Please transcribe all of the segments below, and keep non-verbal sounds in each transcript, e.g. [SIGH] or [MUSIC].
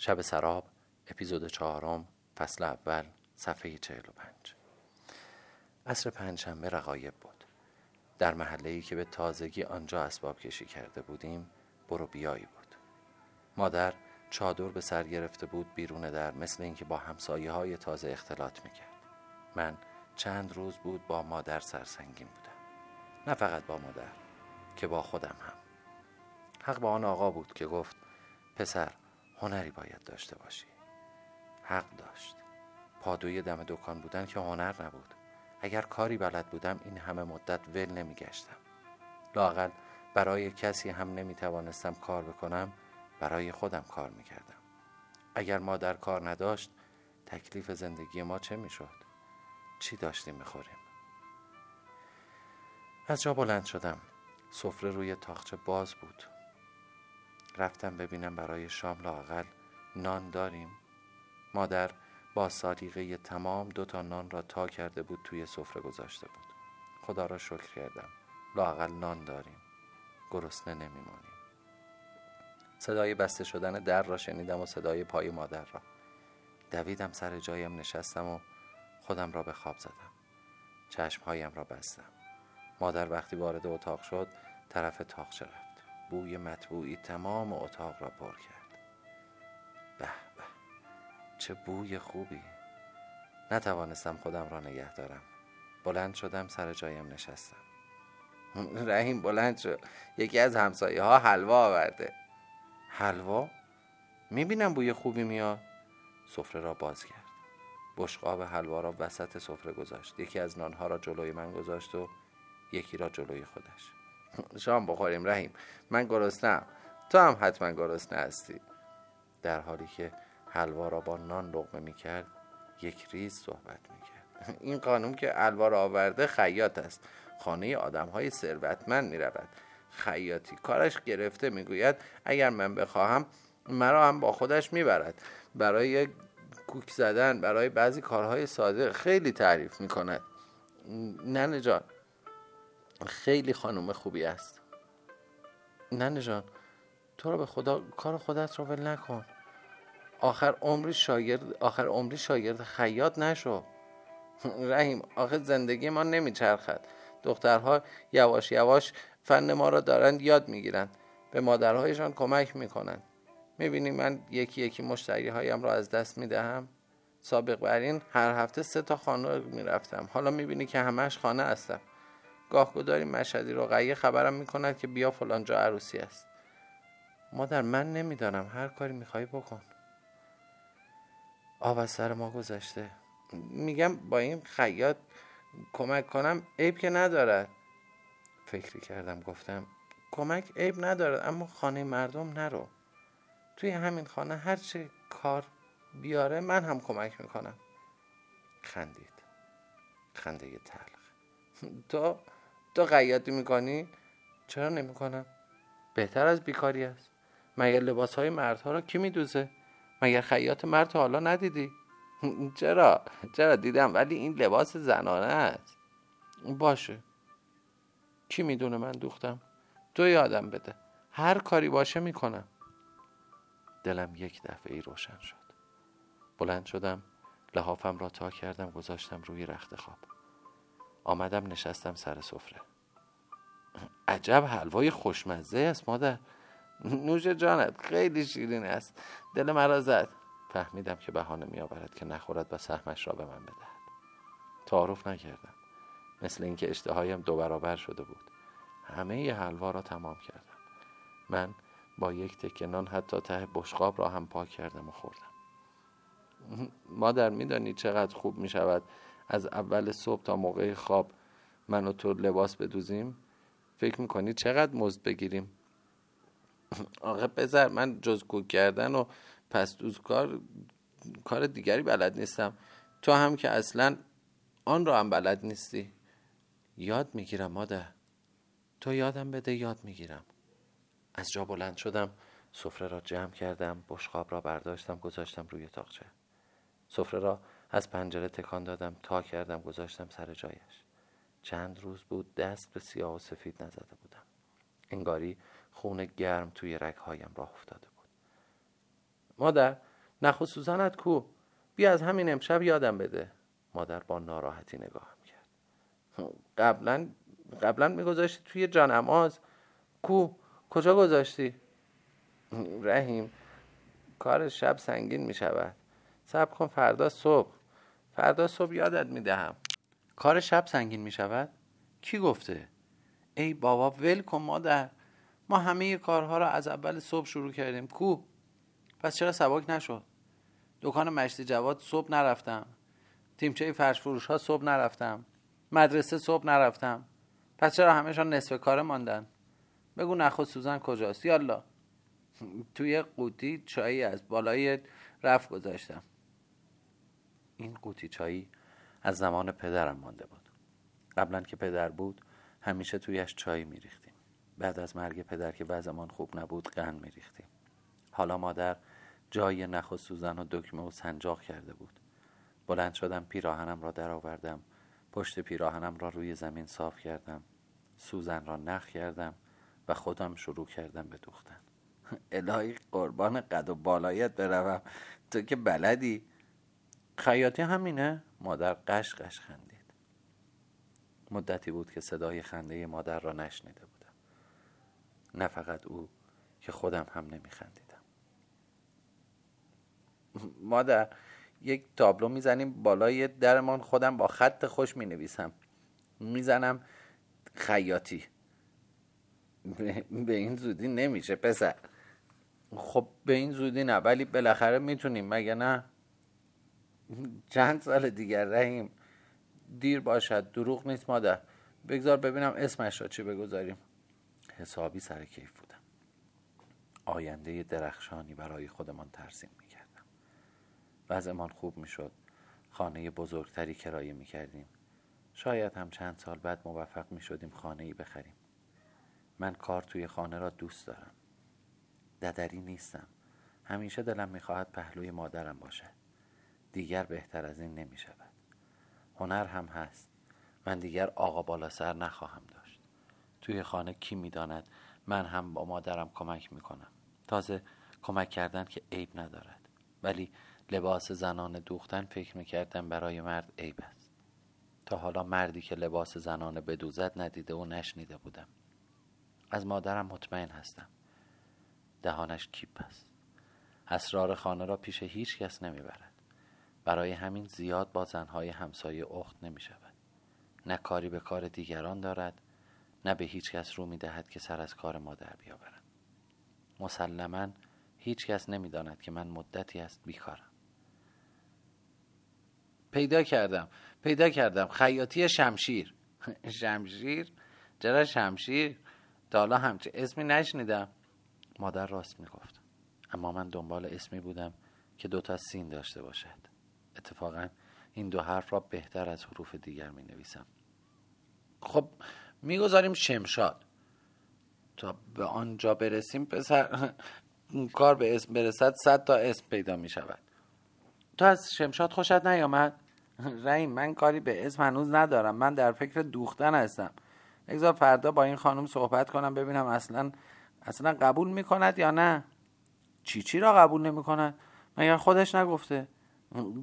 شب سراب اپیزود چهارم فصل اول صفحه چهل و پنج. عصر پنجشنبه رقایب بود. در محله ای که به تازگی آنجا اسباب کشی کرده بودیم برو بیایی بود. مادر چادر به سر گرفته بود بیرون در مثل اینکه با همسایه های تازه اختلاط می‌کرد. من چند روز بود با مادر سرسنگین بودم. نه فقط با مادر که با خودم هم. حق با آن آقا بود که گفت پسر هنری باید داشته باشی. حق داشت. پادوی دم دکان بودن که هنر نبود. اگر کاری بلد بودم این همه مدت ول نمی گشتم لاقل برای کسی هم نمی توانستم کار بکنم برای خودم کار می کردم اگر مادر کار نداشت تکلیف زندگی ما چه می شد؟ چی داشتیم می‌خوریم؟ از جا بلند شدم. سفره روی تاخچه باز بود. رفتم ببینم برای شام لاقل نان داریم. مادر با سالیقه تمام دو تا نان را تا کرده بود توی سفره گذاشته بود. خدا را شکر کردم. لاقل نان داریم. گرسنه نمیمانیم صدای بسته شدن در را شنیدم و صدای پای مادر را. دویدم سر جایم نشستم و خودم را به خواب زدم. چشمهایم را بستم. مادر وقتی وارد اتاق شد طرف تاقچه رفت. بوی مطبوعی تمام اتاق را پر کرد. به به چه بوی خوبی. نتوانستم خودم را نگه دارم. بلند شدم سر جایم نشستم. [LAUGHS] رحیم بلند شد. یکی از همسایه ها حلوا آورده. حلوا؟ می‌بینم بوی خوبی میاد. سفره را باز کرد. بشقاب حلوا را وسط سفره گذاشت. یکی از نانها را جلوی من گذاشت و یکی را جلوی خودش. شام بخوریم رحیم. من گرسنم تو هم حتما گرسنه هستی. در حالی که حلوا را با نان لقمه می‌کرد یک ریز صحبت می‌کرد. [LAUGHS] این خانم که حلوا را آورده خیاط است. خانه آدم های ثروتمند می‌رود. خیاطی کارش گرفته می‌گوید اگر من بخواهم مرا هم با خودش می‌برد. برای کوک زدن برای بعضی کارهای ساده خیلی تعریف می‌کند. نه جان خیلی خانم خوبی است نه جان تو رو به خدا کار خودت رو ول نکن. آخر عمری شاگرد آخر عمری شاگرد خیاط نشو. رحیم آخر زندگی ما نمیچرخد. دخترها یواش یواش فن ما را دارند یاد می‌گیرند به مادرهایشان کمک می‌کنند می‌بینی من یکی یکی مشتری هایم را از دست می‌دهم؟ سابق بر این هر هفته سه تا خانه می‌رفتم. حالا می‌بینی که همش خانه هستم. گاهگداری مشهدی رقیه خبرم می‌کند که بیا فلان جا عروسی است. مادر من نمی‌دانم. هر کاری می‌خوای بکن. آب از سر ما گذشته. میگم با این خیاط کمک کنم عیب که ندارد. فکری کردم گفتم کمک عیب ندارد اما خانه مردم نرو. توی همین خانه هر چه کار بیاره من هم کمک می‌کنم. خندید. خنده تلخ. [LAUGHS] تو تو قیادی می‌کنی؟ چرا نمی‌کنم؟ بهتر از بیکاری است. مگر لباس های مردها را کی میدوزه؟ مگر خیاط مرد حالا ندیدی؟ [LAUGHS] چرا؟ چرا دیدم ولی این لباس زنانه است. باشه. کی می‌دونه من دوختم؟ تو یادم بده. هر کاری باشه می‌کنم. دلم یک دفعه ای روشن شد. بلند شدم لحافم را تا کردم گذاشتم روی رخت خواب. آمدم نشستم سر سفره. عجب حلوای خوشمزه است مادر. نوش جانت خیلی شیرین است. دل مرا زد. فهمیدم که بهانه می آورد که نخورد و سهمش را به من بدهد. تعارف نکردم. مثل اینکه اشتهایم دو برابر شده بود. همه ی حلوا را تمام کردم. من با یک تکه نان حتی ته بشقاب را هم پاک کردم و خوردم. مادر میدانی چقدر خوب می شود از اول صبح تا موقع خواب من و تو لباس بدوزیم. فکر می‌کنی چقدر مزد بگیریم؟ آقا پسر من جز کوک کردن و پس دوز کار کار دیگری بلد نیستم. تو هم که اصلا آن را هم بلد نیستی. یاد می‌گیرم مادر. تو یادم بده یاد می‌گیرم. از جا بلند شدم سفره را جمع کردم بشقاب را برداشتم گذاشتم روی تاقچه. سفره را از پنجره تکان دادم تا کردم گذاشتم سر جایش. چند روز بود دست به سیاه و سفید نزده بودم. انگاری خون گرم توی رگهایم راه افتاده بود. مادر نخو سوزنت کو. بیا از همین امشب یادم بده. مادر با ناراحتی نگاهم کرد. قبلا قبلا میگذاشتی توی جان اماز. کو کجا گذاشتی؟ رحیم کار شب سنگین می شود صبر کن فردا صبح. فردا صبح یادت می دهم کار شب سنگین می شود کی گفته؟ ای بابا ول کن مادر. ما همه کارها را از اول صبح شروع کردیم. کو؟ پس چرا سبک نشد؟ دکان مشتی جواد صبح نرفتم. تیمچه فرش فروش ها صبح نرفتم. مدرسه صبح نرفتم. پس چرا همهشان نصف کاره ماندن؟ بگو نخو سوزن کجاست؟ یالا. توی قوطی چایی از بالای رف گذاشتم. این قوطی چایی از زمان پدرم مانده بود. قبلا که پدر بود همیشه تویش چای میریختیم. بعد از مرگ پدر که وضعمان خوب نبود قند میریختیم. حالا مادر جای نخ و سوزن و دکمه و سنجاق کرده بود. بلند شدم پیراهنم را درآوردم. پشت پیراهنم را روی زمین صاف کردم. سوزن را نخ کردم و خودم شروع کردم به دوختن. [LAUGHS] الهی قربان قد و بالایت بروم. تو که بلدی؟ خیاطی همینه؟ مادر قش قش خندید. مدتی بود که صدای خنده مادر را نشنیده بودم. نه فقط او که خودم هم نمیخندیدم. مادر یک تابلو می‌زنیم بالای درمان خودم با خط خوش می نویسم می‌زنم خیاطی. به این زودی نمیشه پسر. خب به این زودی نه ولی بالاخره می‌تونیم مگه نه؟ چند سال دیگر رحیم. دیر باشد دروغ نیست مادر. بگذار ببینم اسمش را چی بگذاریم. حسابی سر کیف بودم. آینده درخشانی برای خودمان ترسیم می‌کردم. وضعمان خوب می‌شد. خانه بزرگتری کرایه می‌کردیم. شاید هم چند سال بعد موفق می شدیم خانه ای بخریم. من کار توی خانه را دوست دارم. ددری نیستم. همیشه دلم می‌خواهد پهلوی مادرم باشد. دیگر بهتر از این نمی شود هنر هم هست. من دیگر آقا بالا سر نخواهم داشت. توی خانه کی می‌داند؟ من هم با مادرم کمک می‌کنم. تازه کمک کردن که عیب ندارد. ولی لباس زنان دوختن فکر می‌کردم برای مرد عیب است. تا حالا مردی که لباس زنانه بدوزد ندیده و نشنیده بودم. از مادرم مطمئن هستم. دهانش کیپ است. اسرار خانه را پیش هیچ کس نمی‌برد. برای همین زیاد با زنهای همسایه اخت نمی شود. نه کاری به کار دیگران دارد نه به هیچ کس رو می دهد که سر از کار مادر بیاورد. مسلما هیچ کس نمی داند که من مدتی است بیکارم. پیدا کردم پیدا کردم. خیاطی شمشیر. [LAUGHS] شمشیر؟ چرا شمشیر؟ تا حالا همچه اسمی نشنیدم. مادر راست می‌گفت. اما من دنبال اسمی بودم که دوتا سین داشته باشد. اتفاقا این دو حرف را بهتر از حروف دیگر می نویسم خب می‌گذاریم شمشاد. تا به آنجا برسیم پسر کار به اسم برسد صد تا اسم پیدا می شود تو از شمشاد خوشت نیامد؟ رحیم من کاری به اسم هنوز ندارم. من در فکر دوختن هستم. بگذار فردا با این خانم صحبت کنم ببینم اصلا اصلا قبول می‌کند یا نه؟ چی چی را قبول نمی‌کند؟ مگر خودش نگفته؟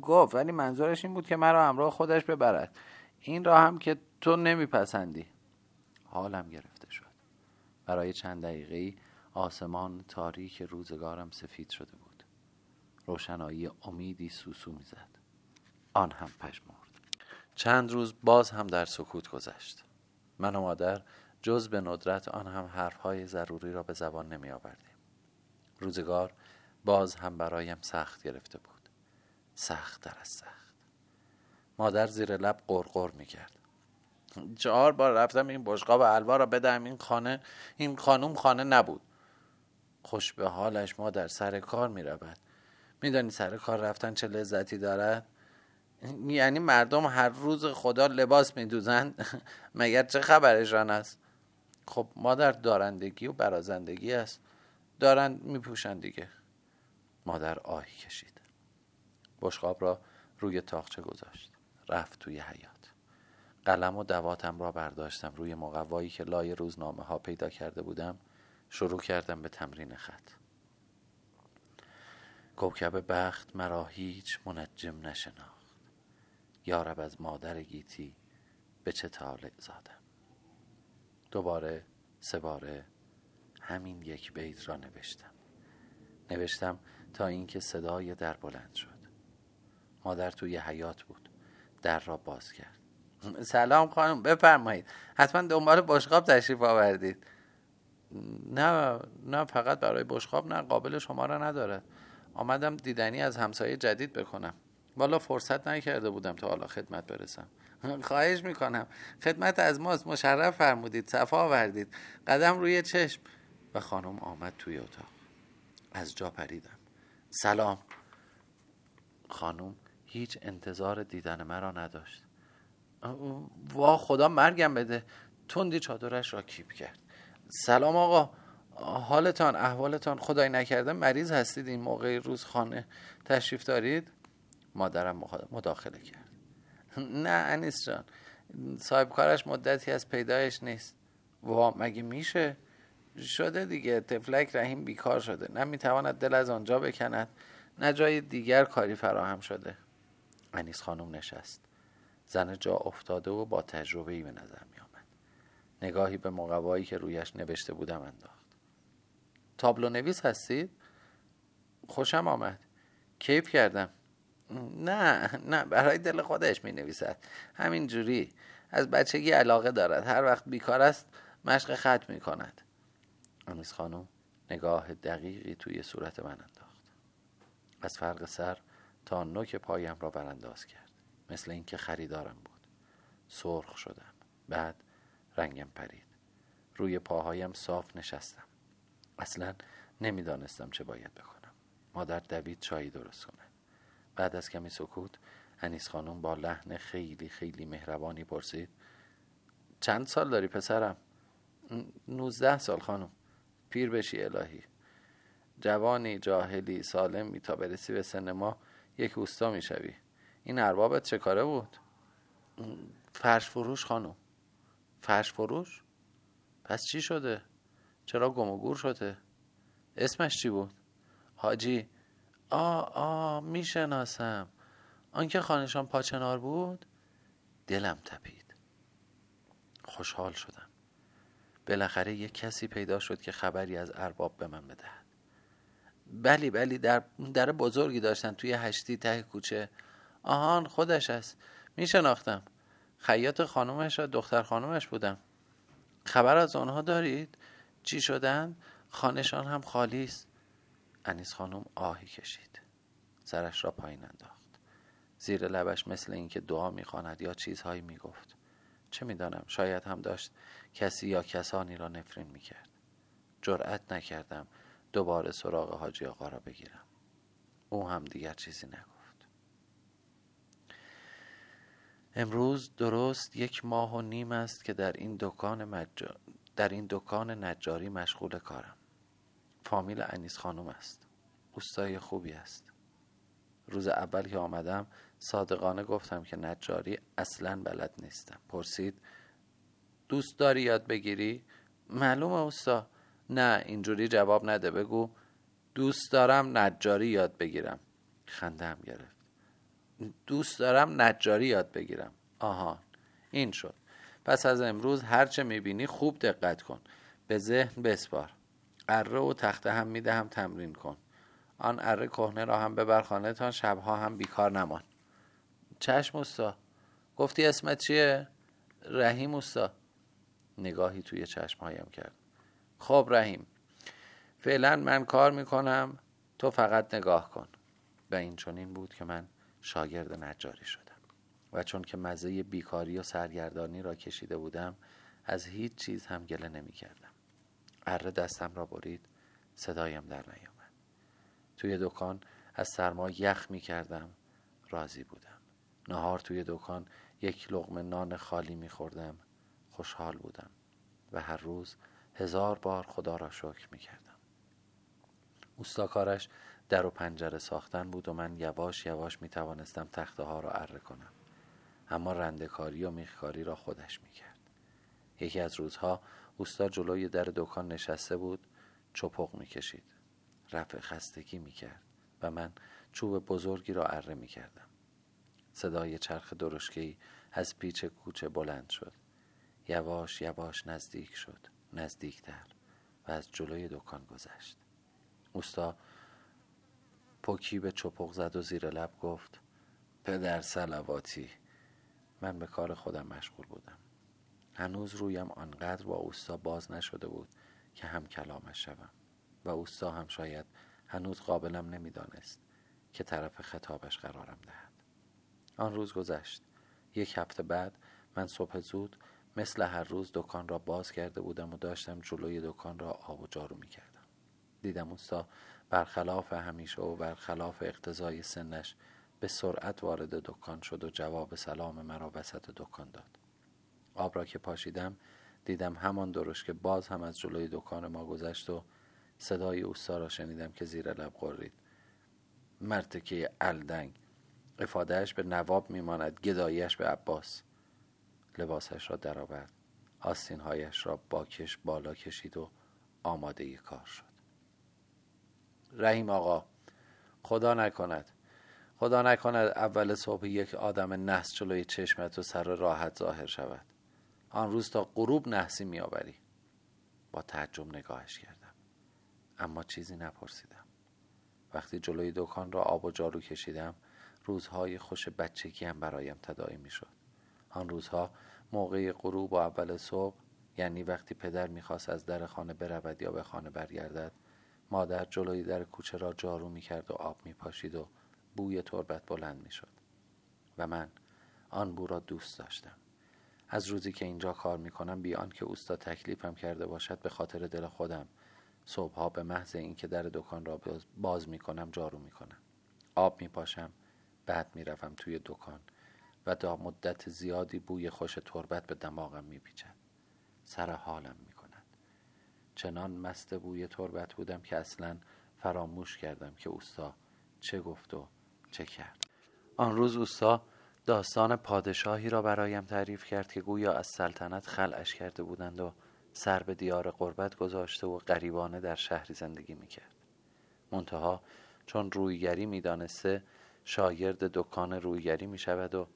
گفت ولی منظورش این بود که مرا همراه خودش ببرد. این را هم که تو نمیپسندی. حالم گرفته شد. برای چند دقیقه آسمان تاریک روزگارم سفید شده بود. روشنایی امیدی سوسو می‌زد. آن هم پژمرد چند روز باز هم در سکوت گذشت. من و مادر جز به ندرت آن هم حرفهای ضروری را به زبان نمی آوردیم روزگار باز هم برایم سخت گرفته بود. سخت در از سخت. مادر زیر لب قرقر می کرد چهار بار رفتم این بشقاب الوا را بدم این خانه این خانوم خانه نبود. خوش به حالش مادر سر کار می رود میدانی سر کار رفتن چه لذتی دارد؟ یعنی مردم هر روز خدا لباس میدوزند. [LAUGHS] مگر چه خبرشان است؟ خب مادر دارندگی و برازندگی است. دارند میپوشند دیگه. مادر آهی کشید. بشقاب را روی تاخچه گذاشت. رفت توی حیات قلم و دواتم را برداشتم روی مقوایی که لای روزنامه ها پیدا کرده بودم شروع کردم به تمرین خط. کوکب بخت مرا هیچ منجم نشناخت. یارب از مادر گیتی به چه طالع زادم. دوباره سه باره همین یک بیت را نوشتم. نوشتم تا اینکه صدای در بلند شد. مادر توی حیات بود. در را باز کرد. [LAUGHS] سلام خانم بفرمایید. حتما دنبال بشقاب تشریف آوردید. نه نه فقط برای بشقاب نه قابل شما را نداره آمدم دیدنی از همسایه جدید بکنم. والا فرصت نکرده بودم تا حالا خدمت برسم. [LAUGHS] خواهش می‌کنم. خدمت از ماست. مشرف فرمودید. صفا آوردید. قدم روی چشم. و خانم آمد توی اتاق. از جا پریدم. سلام. خانم هیچ انتظار دیدن مرا نداشت. وا خدا مرگم بده. تندی چادرش را کیپ کرد. سلام آقا. حالتان احوالتان خدای نکرده مریض هستید این موقع روز خانه تشریف دارید؟ مادرم مداخله کرد. نه انیس جان. صاحب کارش مدتی از پیدایش نیست. وا مگه میشه؟ شده دیگه. تفلک رحیم بیکار شده. نه می‌تواند دل از آنجا بکند. نه جای دیگر کاری فراهم شده. انیس خانم نشست. زن جا افتاده و با تجربه ای به نظر می آمد نگاهی به مقوایی که رویش نوشته بودم انداخت. تابلو نویس هستید؟ خوشم آمد. کیف کردم. نه نه برای دل خودش می نویسد همین جوری از بچگی علاقه دارد. هر وقت بیکار است مشق خط می کند امیز خانم نگاه دقیقی توی صورت من انداخت. از فرق سر تا نوک پایم را برانداز کرد. مثل اینکه خریدارم بود. سرخ شدم. بعد رنگم پرید. روی پاهایم صاف نشستم. اصلا نمی‌دانستم چه باید بکنم. مادر دوید چایی درست کنه بعد از کمی سکوت انیس خانم با لحن خیلی خیلی مهربانی پرسید چند سال داری پسرم؟ نوزده سال خانم. پیر بشی الهی. جوانی جاهلی سالمی تا برسی به سن ما یک اوستا می‌شوی. این اربابت چه کاره بود؟ فرش فروش خانم. فرش فروش؟ پس چی شده؟ چرا گم و گور شده؟ اسمش چی بود؟ حاجی آ آ می‌شناسم. آنکه خانشان پاچنار بود؟ دلم تپید. خوشحال شدم. بالاخره یک کسی پیدا شد که خبری از ارباب به من بدهد. بلی بلی در در بزرگی داشتن توی هشتی ته کوچه. آهان خودش است میشناختم. خیاط خانومش و دختر خانومش بودم خبر از آنها دارید؟ چی شدن؟ خانشان هم خالی است. انیس خانم آهی کشید. سرش را پایین انداخت. زیر لبش مثل اینکه دعا می‌خواند یا چیزهایی می‌گفت. چه می‌دانم؟ شاید هم داشت کسی یا کسانی را نفرین می‌کرد. جرأت نکردم. دوباره سراغ حاجی آقا را بگیرم. او هم دیگر چیزی نگفت. امروز درست یک ماه و نیم است که در این دکان در این دکان نجاری مشغول کارم. فامیل انیس خانم است. اوستای خوبی است. روز اول که آمدم صادقانه گفتم که نجاری اصلا بلد نیستم. پرسید دوست داری یاد بگیری؟ معلومه اوستا نه اینجوری جواب نده بگو دوست دارم نجاری یاد بگیرم. خنده هم گرفت. دوست دارم نجاری یاد بگیرم. آها این شد. پس از امروز هرچه می‌بینی خوب دقت کن. به ذهن بسپار. اره و تخته هم می‌دهم تمرین کن. آن اره کهنه را هم ببر خانه تا شبها هم بیکار نمان. چشم استا گفتی اسمت چیه؟ رحیم استا نگاهی توی چشمهایم کرد. خب رحیم. فعلا من کار می‌کنم تو فقط نگاه کن. و این چنین بود که من شاگرد نجاری شدم. و چون که مزه بیکاری و سرگردانی را کشیده بودم از هیچ چیز هم گله نمی کردم اره دستم را برید صدایم در نیامد. توی دکان از سرما یخ می کردم راضی بودم. نهار توی دکان یک لغمه نان خالی می خوردم خوشحال بودم. و هر روز هزار بار خدا را شکر می کردم اوستاکارش در و پنجره ساختن بود و من یواش یواش می توانستم تخته ها را اره کنم. اما رندکاری و میخکاری را خودش می کرد یکی از روزها اوستا جلوی در دکان نشسته بود چپق می کشید رفع خستگی می کرد و من چوب بزرگی را اره می کردم صدای چرخ درشکهی از پیچ کوچه بلند شد. یواش یواش نزدیک شد. نزدیکتر و از جلوی دکان گذشت. اوستا پوکی به چپق زد و زیر لب گفت پدر سلواتی من به کار خودم مشغول بودم. هنوز رویم آنقدر با اوستا باز نشده بود که هم کلامش شوم و اوستا هم شاید هنوز قابلم نمی‌دانست که طرف خطابش قرارم دهد. آن روز گذشت. یک هفته بعد من صبح زود مثل هر روز دکان را باز کرده بودم و داشتم جلوی دکان را آب و جارو می کردم دیدم اوستا برخلاف همیشه و برخلاف اقتضای سنش به سرعت وارد دکان شد و جواب سلام مرا وسط دکان داد. آب را که پاشیدم دیدم همان درش که باز هم از جلوی دکان ما گذشت و صدای اوستا را شنیدم که زیر لب قرید مرتکه الدنگ افادهش به نواب میماند گدایش به عباس. لباسش را درآورد. آستینهایش را باکش بالا کشید و آماده کار شد. رحیم آقا خدا نکند. خدا نکند اول صبح یک آدم نحس جلوی چشمت و سر راحت ظاهر شود. آن روز تا غروب نحسی میآوری. با تعجب نگاهش کردم. اما چیزی نپرسیدم. وقتی جلوی دکان را آب و جارو کشیدم روزهای خوش بچگی هم برایم تداعی می‌شد. آن روزها موقع غروب و اول صبح یعنی وقتی پدر می‌خواست از در خانه برود یا به خانه برگردد مادر جلوی در کوچه را جارو می‌کرد و آب میپاشید و بوی تربت بلند می‌شد. و من آن بو را دوست داشتم. از روزی که اینجا کار می‌کنم بیان که اوستا تکلیفم کرده باشد به خاطر دل خودم صبحها به محض اینکه در دکان را باز می‌کنم جارو می‌کنم. آب میپاشم بعد می‌روم توی دکان. و تا مدت زیادی بوی خوش تربت به دماغم میپیچد. سر حالم می‌کند. چنان مست بوی تربت بودم که اصلا فراموش کردم که اوستا چه گفت و چه کرد. آن روز اوستا داستان پادشاهی را برایم تعریف کرد که گویا از سلطنت خلعش کرده بودند و سر به دیار قربت گذاشته و غریبانه در شهری زندگی می‌کرد. منتها چون رویگری می‌دانسته شاگرد دکان رویگری می شود و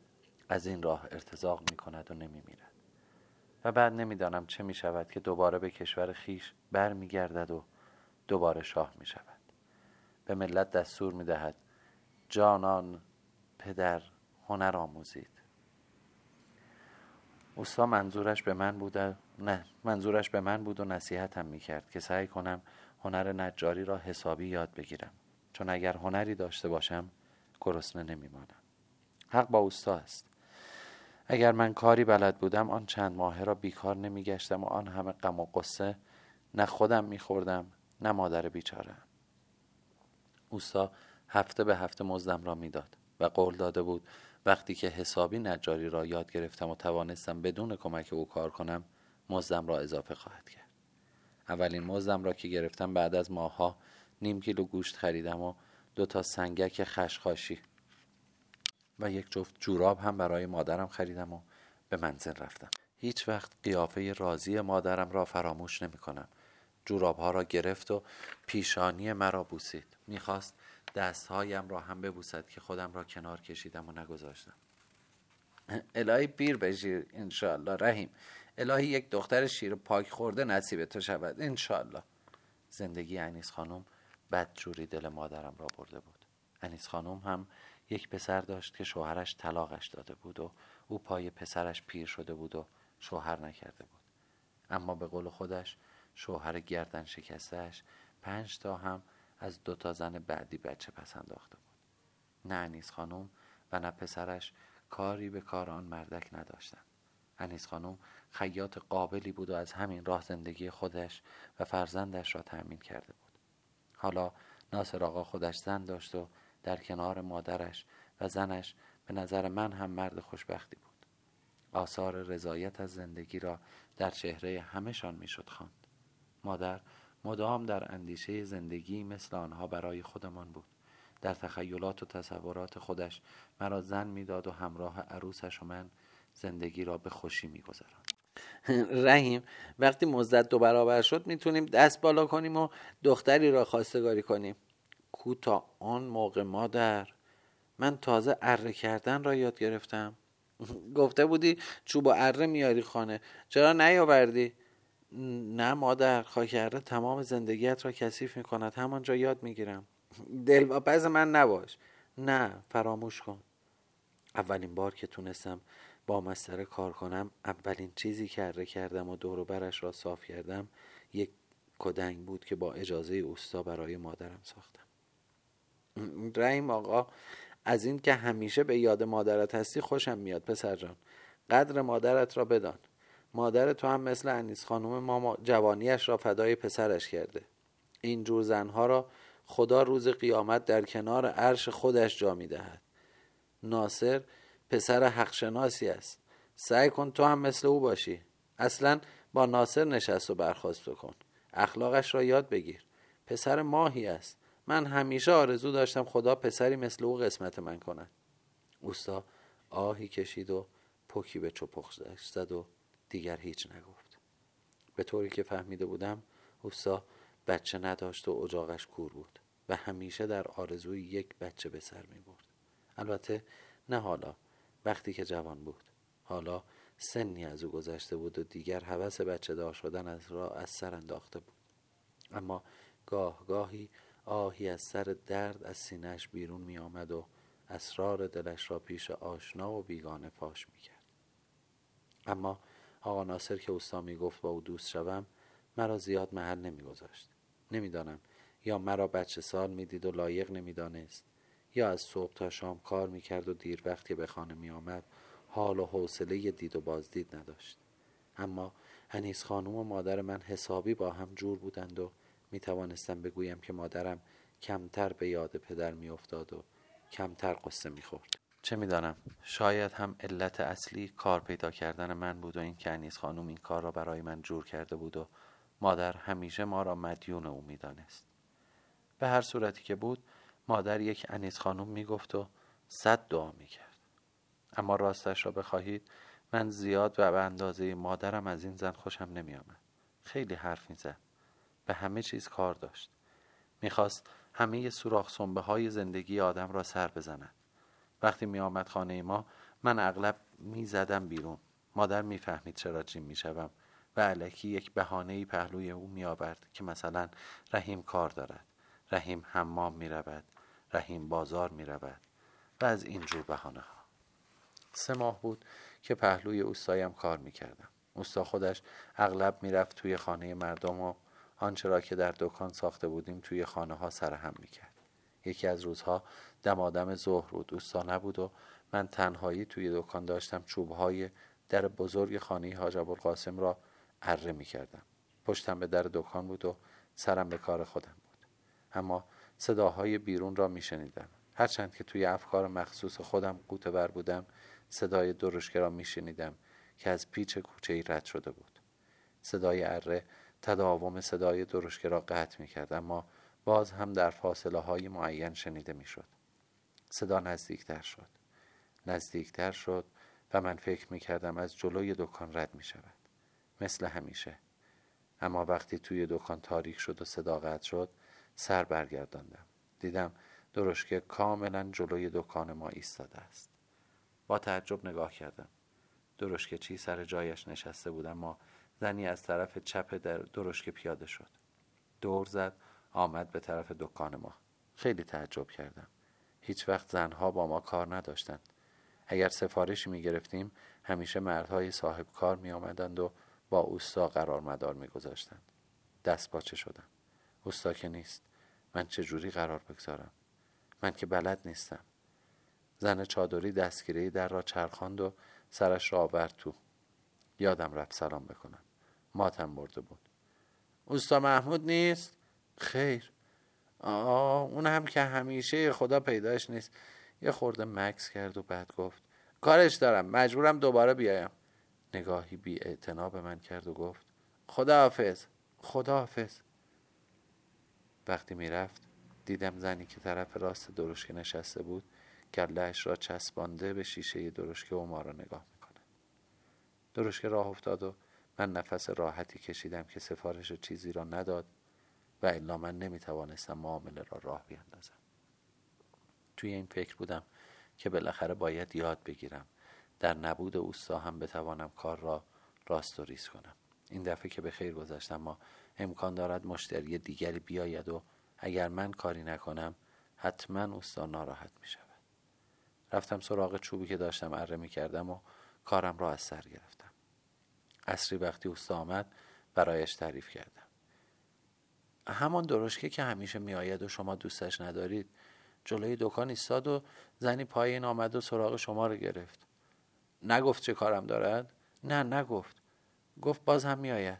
از این راه ارتزاق می کند و نمی میرد و بعد نمی‌دانم چه می شود که دوباره به کشور خیش بر می گردد و دوباره شاه می شود به ملت دستور می دهد جانان پدر هنر آموزید. اوستا منظورش به من بود نه منظورش به من بود و نصیحتم می کرد که سعی کنم هنر نجاری را حسابی یاد بگیرم. چون اگر هنری داشته باشم گرسنه نمیمانم. حق با اوستا است. اگر من کاری بلد بودم آن چند ماهه را بیکار نمیگشتم و آن همه غم و قصه نه خودم میخوردم نه مادر بیچاره. اوستا هفته به هفته مزدم را می‌داد و قول داده بود وقتی که حسابی نجاری را یاد گرفتم و توانستم بدون کمک او کار کنم مزدم را اضافه خواهد کرد. اولین مزدم را که گرفتم بعد از ماهها نیم کیلو گوشت خریدم و دو تا سنگک خشخاشی و یک جفت جوراب هم برای مادرم خریدم و به منزل رفتم. هیچ وقت قیافه راضی مادرم را فراموش نمی کنم جوراب ها را گرفت و پیشانی مرا بوسید. می‌خواست دستهایم را هم ببوسد که خودم را کنار کشیدم و نگذاشتم. الهی پیر بشیر انشالله رحیم. الهی یک دختر شیر پاک خورده نصیب تو شود انشالله زندگی انیس خانم بدجوری دل مادرم را برده بود. انیس خانم هم یک پسر داشت که شوهرش طلاقش داده بود و او پای پسرش پیر شده بود و شوهر نکرده بود. اما به قول خودش شوهر گردن شکستهش پنج تا هم از دو تا زن بعدی بچه پس انداخته بود. نه انیس خانم و نه پسرش کاری به کار آن مردک نداشتند. انیس خانم خیاط قابلی بود و از همین راه زندگی خودش و فرزندش را تأمین کرده بود. حالا ناصر آقا خودش زن داشت و در کنار مادرش و زنش به نظر من هم مرد خوشبختی بود. آثار رضایت از زندگی را در چهره همهشان می‌شد خواند. مادر مدام در اندیشه زندگی مثل آنها برای خودمان بود. در تخیلات و تصورات خودش مرا زن می‌داد و همراه عروسش و من زندگی را به خوشی میگذراند. [LAUGHS] رحیم وقتی مزدت دو برابر شد می‌تونیم دست بالا کنیم و دختری را خواستگاری کنیم. کو تا آن موقع مادر. من تازه اره کردن را یاد گرفتم. [LAUGHS] گفته بودی چوب و اره میاری خانه. چرا نیاوردی؟ نه مادر. خاک اره تمام زندگیت را کثیف می کند همانجا یاد می‌گیرم. [LAUGHS] دلواپس من نباش. نه فراموش کن. اولین بار که تونستم با مسطره کار کنم اولین چیزی که اره کردم و دور برش را صاف کردم یک کدنگ بود که با اجازه اوستا برای مادرم ساختم. رحیم آقا از این که همیشه به یاد مادرت هستی خوشم میاد پسر جان. قدر مادرت را بدان. مادر تو هم مثل انیس خانوم ما جوانیش را فدای پسرش کرده. این جور زنها را خدا روز قیامت در کنار عرش خودش جا می‌دهد. ناصر پسر حقشناسی است. سعی کن تو هم مثل او باشی. اصلا با ناصر نشست و برخواست کن. اخلاقش را یاد بگیر. پسر ماهی است. من همیشه آرزو داشتم خدا پسری مثل او قسمت من کند اوستا آهی کشید و پوکی به چپخ زد و دیگر هیچ نگفت. به طوری که فهمیده بودم اوستا بچه نداشت و اجاقش کور بود و همیشه در آرزوی یک بچه به سر می برد. البته نه حالا وقتی که جوان بود. حالا سنی از او گذشته بود و دیگر هوس بچه دار شدن از را از سر انداخته بود. اما گاه گاهی آهی از سر درد از سینهش بیرون می آمد و اسرار دلش را پیش آشنا و بیگانه فاش می کرد. اما آقا ناصر که اوستا می گفت با او دوست شوم مرا زیاد محل نمی گذاشت. نمی‌دانم یا مرا بچه سال می‌دید و لایق نمی‌دانست یا از صبح تا شام کار می‌کرد و دیر وقتی به خانه می آمد حال و حوصله دید و بازدید نداشت اما هنیز خانوم و مادر من حسابی با هم جور بودند و می توانستم بگویم که مادرم کمتر به یاد پدر می افتاد و کمتر قصه می خورد. چه می‌دانم؟ شاید هم علت اصلی کار پیدا کردن من بود و این که انیس خانوم این کار را برای من جور کرده بود و مادر همیشه ما را مدیون او می‌دانست. به هر صورتی که بود مادر یک انیس خانوم می‌گفت و صد دعا می‌کرد. اما راستش را بخواهید من زیاد و به اندازه مادرم از این زن خوشم نمیآمد. خیلی حرف می‌زد. به همه چیز کار داشت. می‌خواست همه سوراخ سنبه های زندگی آدم را سر بزند. وقتی می آمد خانه ما من اغلب می زدم بیرون. مادر می‌فهمید چرا جیم می‌شوم و علکی یک بهانه پهلوی او می آورد که مثلا رحیم کار دارد. رحیم حمام می رود رحیم بازار می رود و از این جور بهانه ها سه ماه بود که پهلوی اوستایم کار می کردم اوستا خودش اغلب می‌رفت توی خانه مردم و آنچه را که در دکان ساخته بودیم توی خانه ها سرهم می‌کرد. یکی از روزها دمادم ظهر بود. اوستا نبود و من تنهایی توی دکان داشتم چوبهای در بزرگ خانه حاج القاسم را اره می‌کردم. پشتم به در دکان بود و سرم به کار خودم بود. اما صداهای بیرون را میشنیدم. هرچند که توی افکار مخصوص خودم قوتور بودم صدای درشکه را میشنیدم که از پیچ کوچه ای رد شده بود. صدای اره تداوم صدای درشکه را قطع می کرد اما باز هم در فاصله های معین شنیده می شد صدا نزدیکتر شد. نزدیکتر شد و من فکر می کردم از جلوی دکان رد می شود مثل همیشه. اما وقتی توی دکان تاریک شد و صدا قطع شد سر برگرداندم. دیدم درشکه کاملا جلوی دکان ما ایستاده است. با تعجب نگاه کردم. درشکه چی سر جایش نشسته بود اما زنی از طرف چپ در درشکه پیاده شد. دور زد آمد به طرف دکان ما. خیلی تعجب کردم. هیچ وقت زنها با ما کار نداشتند. اگر سفارشی می گرفتیم همیشه مردهای صاحب کار می آمدند و با اوستا قرار مدار می گذاشتند. دست باچه شدم. اوستا که نیست. من چه جوری قرار بگذارم؟ من که بلد نیستم. زن چادری دستگیره در را چرخاند و سرش را آورد تو. یادم رفت سلام بکنم. ماتم برده بود. اوستا محمود نیست؟ خیر. آه اون هم که همیشه خدا پیداش نیست. یه خورده مکس کرد و بعد گفت کارش دارم مجبورم دوباره بیایم. نگاهی بی به من کرد و گفت خدا حافظ خدا حافظ وقتی می‌رفت دیدم زنی که طرف راست درشکه نشسته بود گلهش را چسبانده به شیشه درشکه و ما را نگاه می‌کنه درشکه راه افتاد و من نفس راحتی کشیدم که سفارش چیزی را نداد و الا من نمی‌توانستم معامله را راه بیاندازم. توی این فکر بودم که بالاخره باید یاد بگیرم. در نبود اوستا هم بتوانم کار را راست و ریز کنم. این دفعه که به خیر گذشتم ما امکان دارد مشتری دیگری بیاید و اگر من کاری نکنم حتما اوستا ناراحت می شود رفتم سراغ چوبی که داشتم اره می کردم و کارم را از سر گرفتم. اصری وقتی اوستا آمد برایش تعریف کردم. همان درشکه که همیشه میآید و شما دوستش ندارید جلوی دکان ایستاد و زنی پایین آمد و سراغ شما رو گرفت. نگفت چه کارم دارد؟ نه نگفت. گفت باز هم میآید.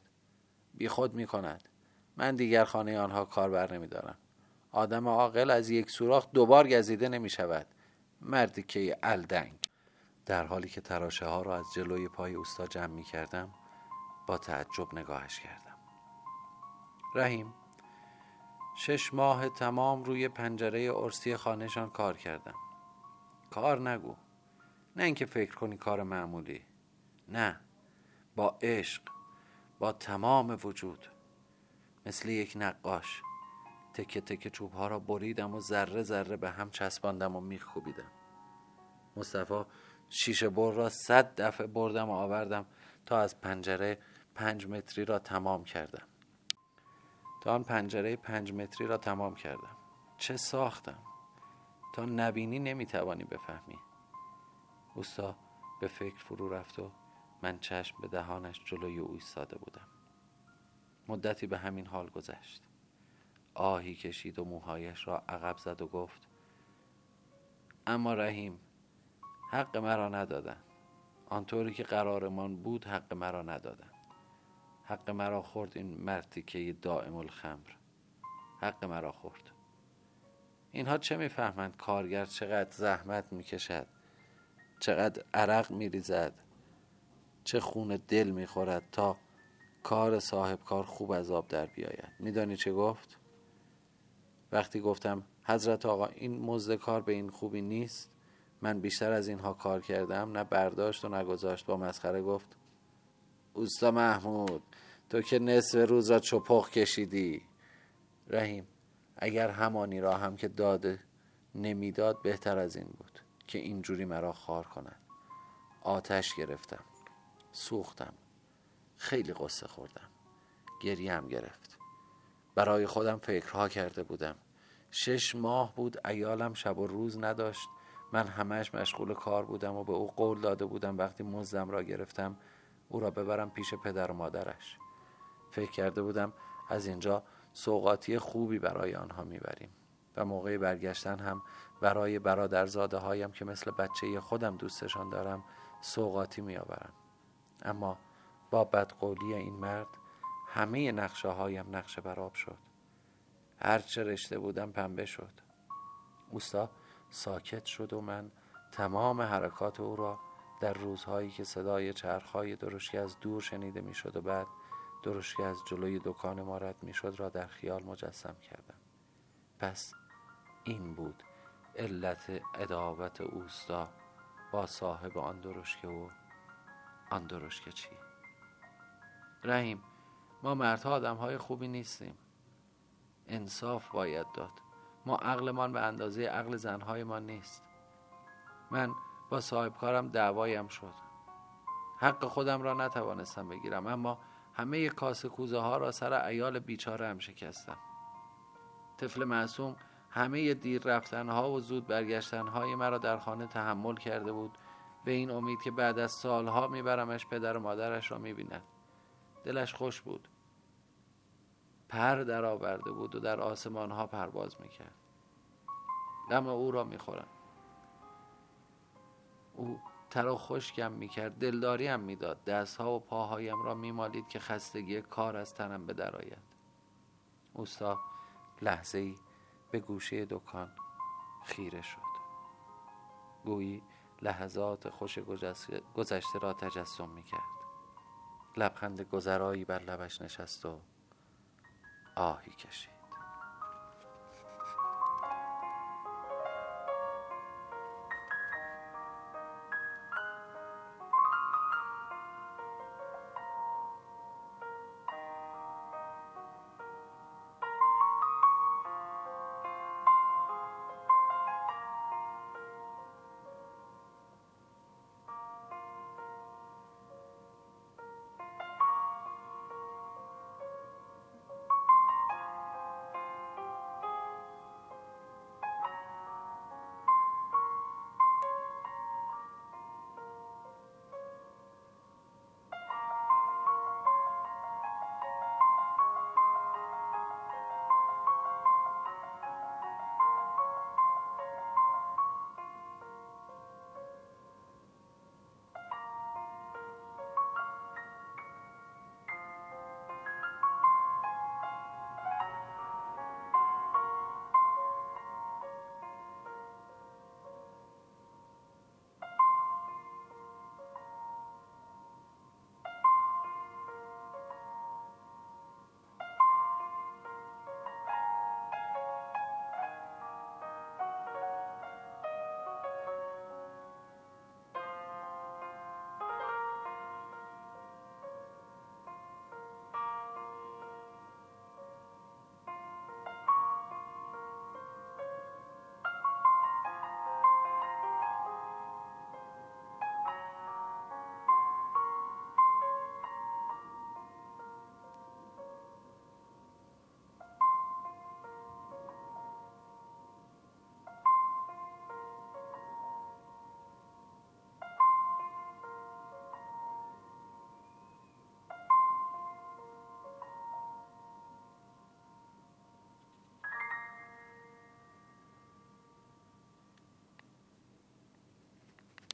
بی خود می کند من دیگر خانه آنها کار بر نمی دارم آدم عاقل از یک سوراخ دوبار گزیده نمی شود مردی که الدنگ. در حالی که تراشه ها را از جلوی پای اوستا جمع می کردم با تعجب نگاهش کردم. رحیم شش ماه تمام روی پنجره ارسی خانهشان کار کردم. کار نگو. نه اینکه فکر کنی کار معمولی. نه. با عشق با تمام وجود. مثل یک نقاش. تکه تکه چوب ها را بریدم و ذره ذره به هم چسباندم و میخ کوبیدم مصطفی شیشه بر را صد دفعه بردم و آوردم تا از پنجره پنج متری را تمام کردم. تا آن پنجره پنج متری را تمام کردم. چه ساختم؟ تا نبینی نمی‌توانی بفهمی. اوستا به فکر فرو رفت و من چشم به دهانش جلوی او ایستاده بودم. مدتی به همین حال گذشت. آهی کشید و موهایش را عقب زد و گفت اما رحیم حق مرا ندادن. آنطوری که قرارمان بود حق مرا ندادن. حق مرا خورد این مرتیکه دائم الخمر. حق مرا خورد. اینها چه می‌فهمند؟ کارگر چقدر زحمت می‌کشد. چقدر عرق میریزد. چه خون دل می‌خورد تا کار صاحب کار خوب از آب در بیاید. میدانی چه گفت؟ وقتی گفتم حضرت آقا این مزد کار به این خوبی نیست؟ من بیشتر از اینها کار کردم نه برداشت و نگذاشت با مسخره گفت اوستا محمود تو که نصف روز را چپخ کشیدی. رحیم اگر همانی را هم که داده نمی‌داد بهتر از این بود که اینجوری مرا خار کند آتش گرفتم سوختم خیلی قصه خوردم گریه هم گرفت. برای خودم فکرها کرده بودم. شش ماه بود ایالم شب و روز نداشت. من همش مشغول کار بودم و به او قول داده بودم وقتی مزدم را گرفتم او را ببرم پیش پدر و مادرش. فکر کرده بودم از اینجا سوقاتی خوبی برای آنها می‌بریم و موقع برگشتن هم برای برادرزاده هایم که مثل بچه خودم دوستشان دارم سوقاتی میآورم اما با بدقولی این مرد همه نقشه هایم نقشه براب شد. هرچه رشته بودم پنبه شد. اوستا ساکت شد و من تمام حرکات او را در روزهایی که صدای چرخهای درشکی از دور شنیده می‌شد و بعد درشکی از جلوی دکان ما رد می‌شد را در خیال مجسم کردم. پس این بود علت اداوت اوستا با صاحب آن درشکه و آن درشکه چی؟ رحیم ما مردها آدم های خوبی نیستیم. انصاف باید داد. ما عقلمان به اندازه عقل زنهای ما نیست. من با صاحب کارم دعوایم شد. حق خودم را نتوانستم بگیرم اما همه کاسه کوزه ها را سر ایال بیچاره هم شکستم. طفل معصوم همه دیر رفتن ها و زود برگشتن های مرا در خانه تحمل کرده بود. به این امید که بعد از سالها میبرمش پدر و مادرش را می‌بیند. دلش خوش بود. پر در آورده بود و در آسمان ها پرواز می‌کرد. غم او را می‌خورم. او تر و خشکم می‌کرد هم می‌داد. دستها و پاهایم را میمالید که خستگی کار از تنم به درآید اوستا لحظه ای به گوشه دکان خیره شد. گویی لحظات خوش گذشته را تجسم می‌کرد. لبخند گذرایی بر لبش نشست و آهی کشید.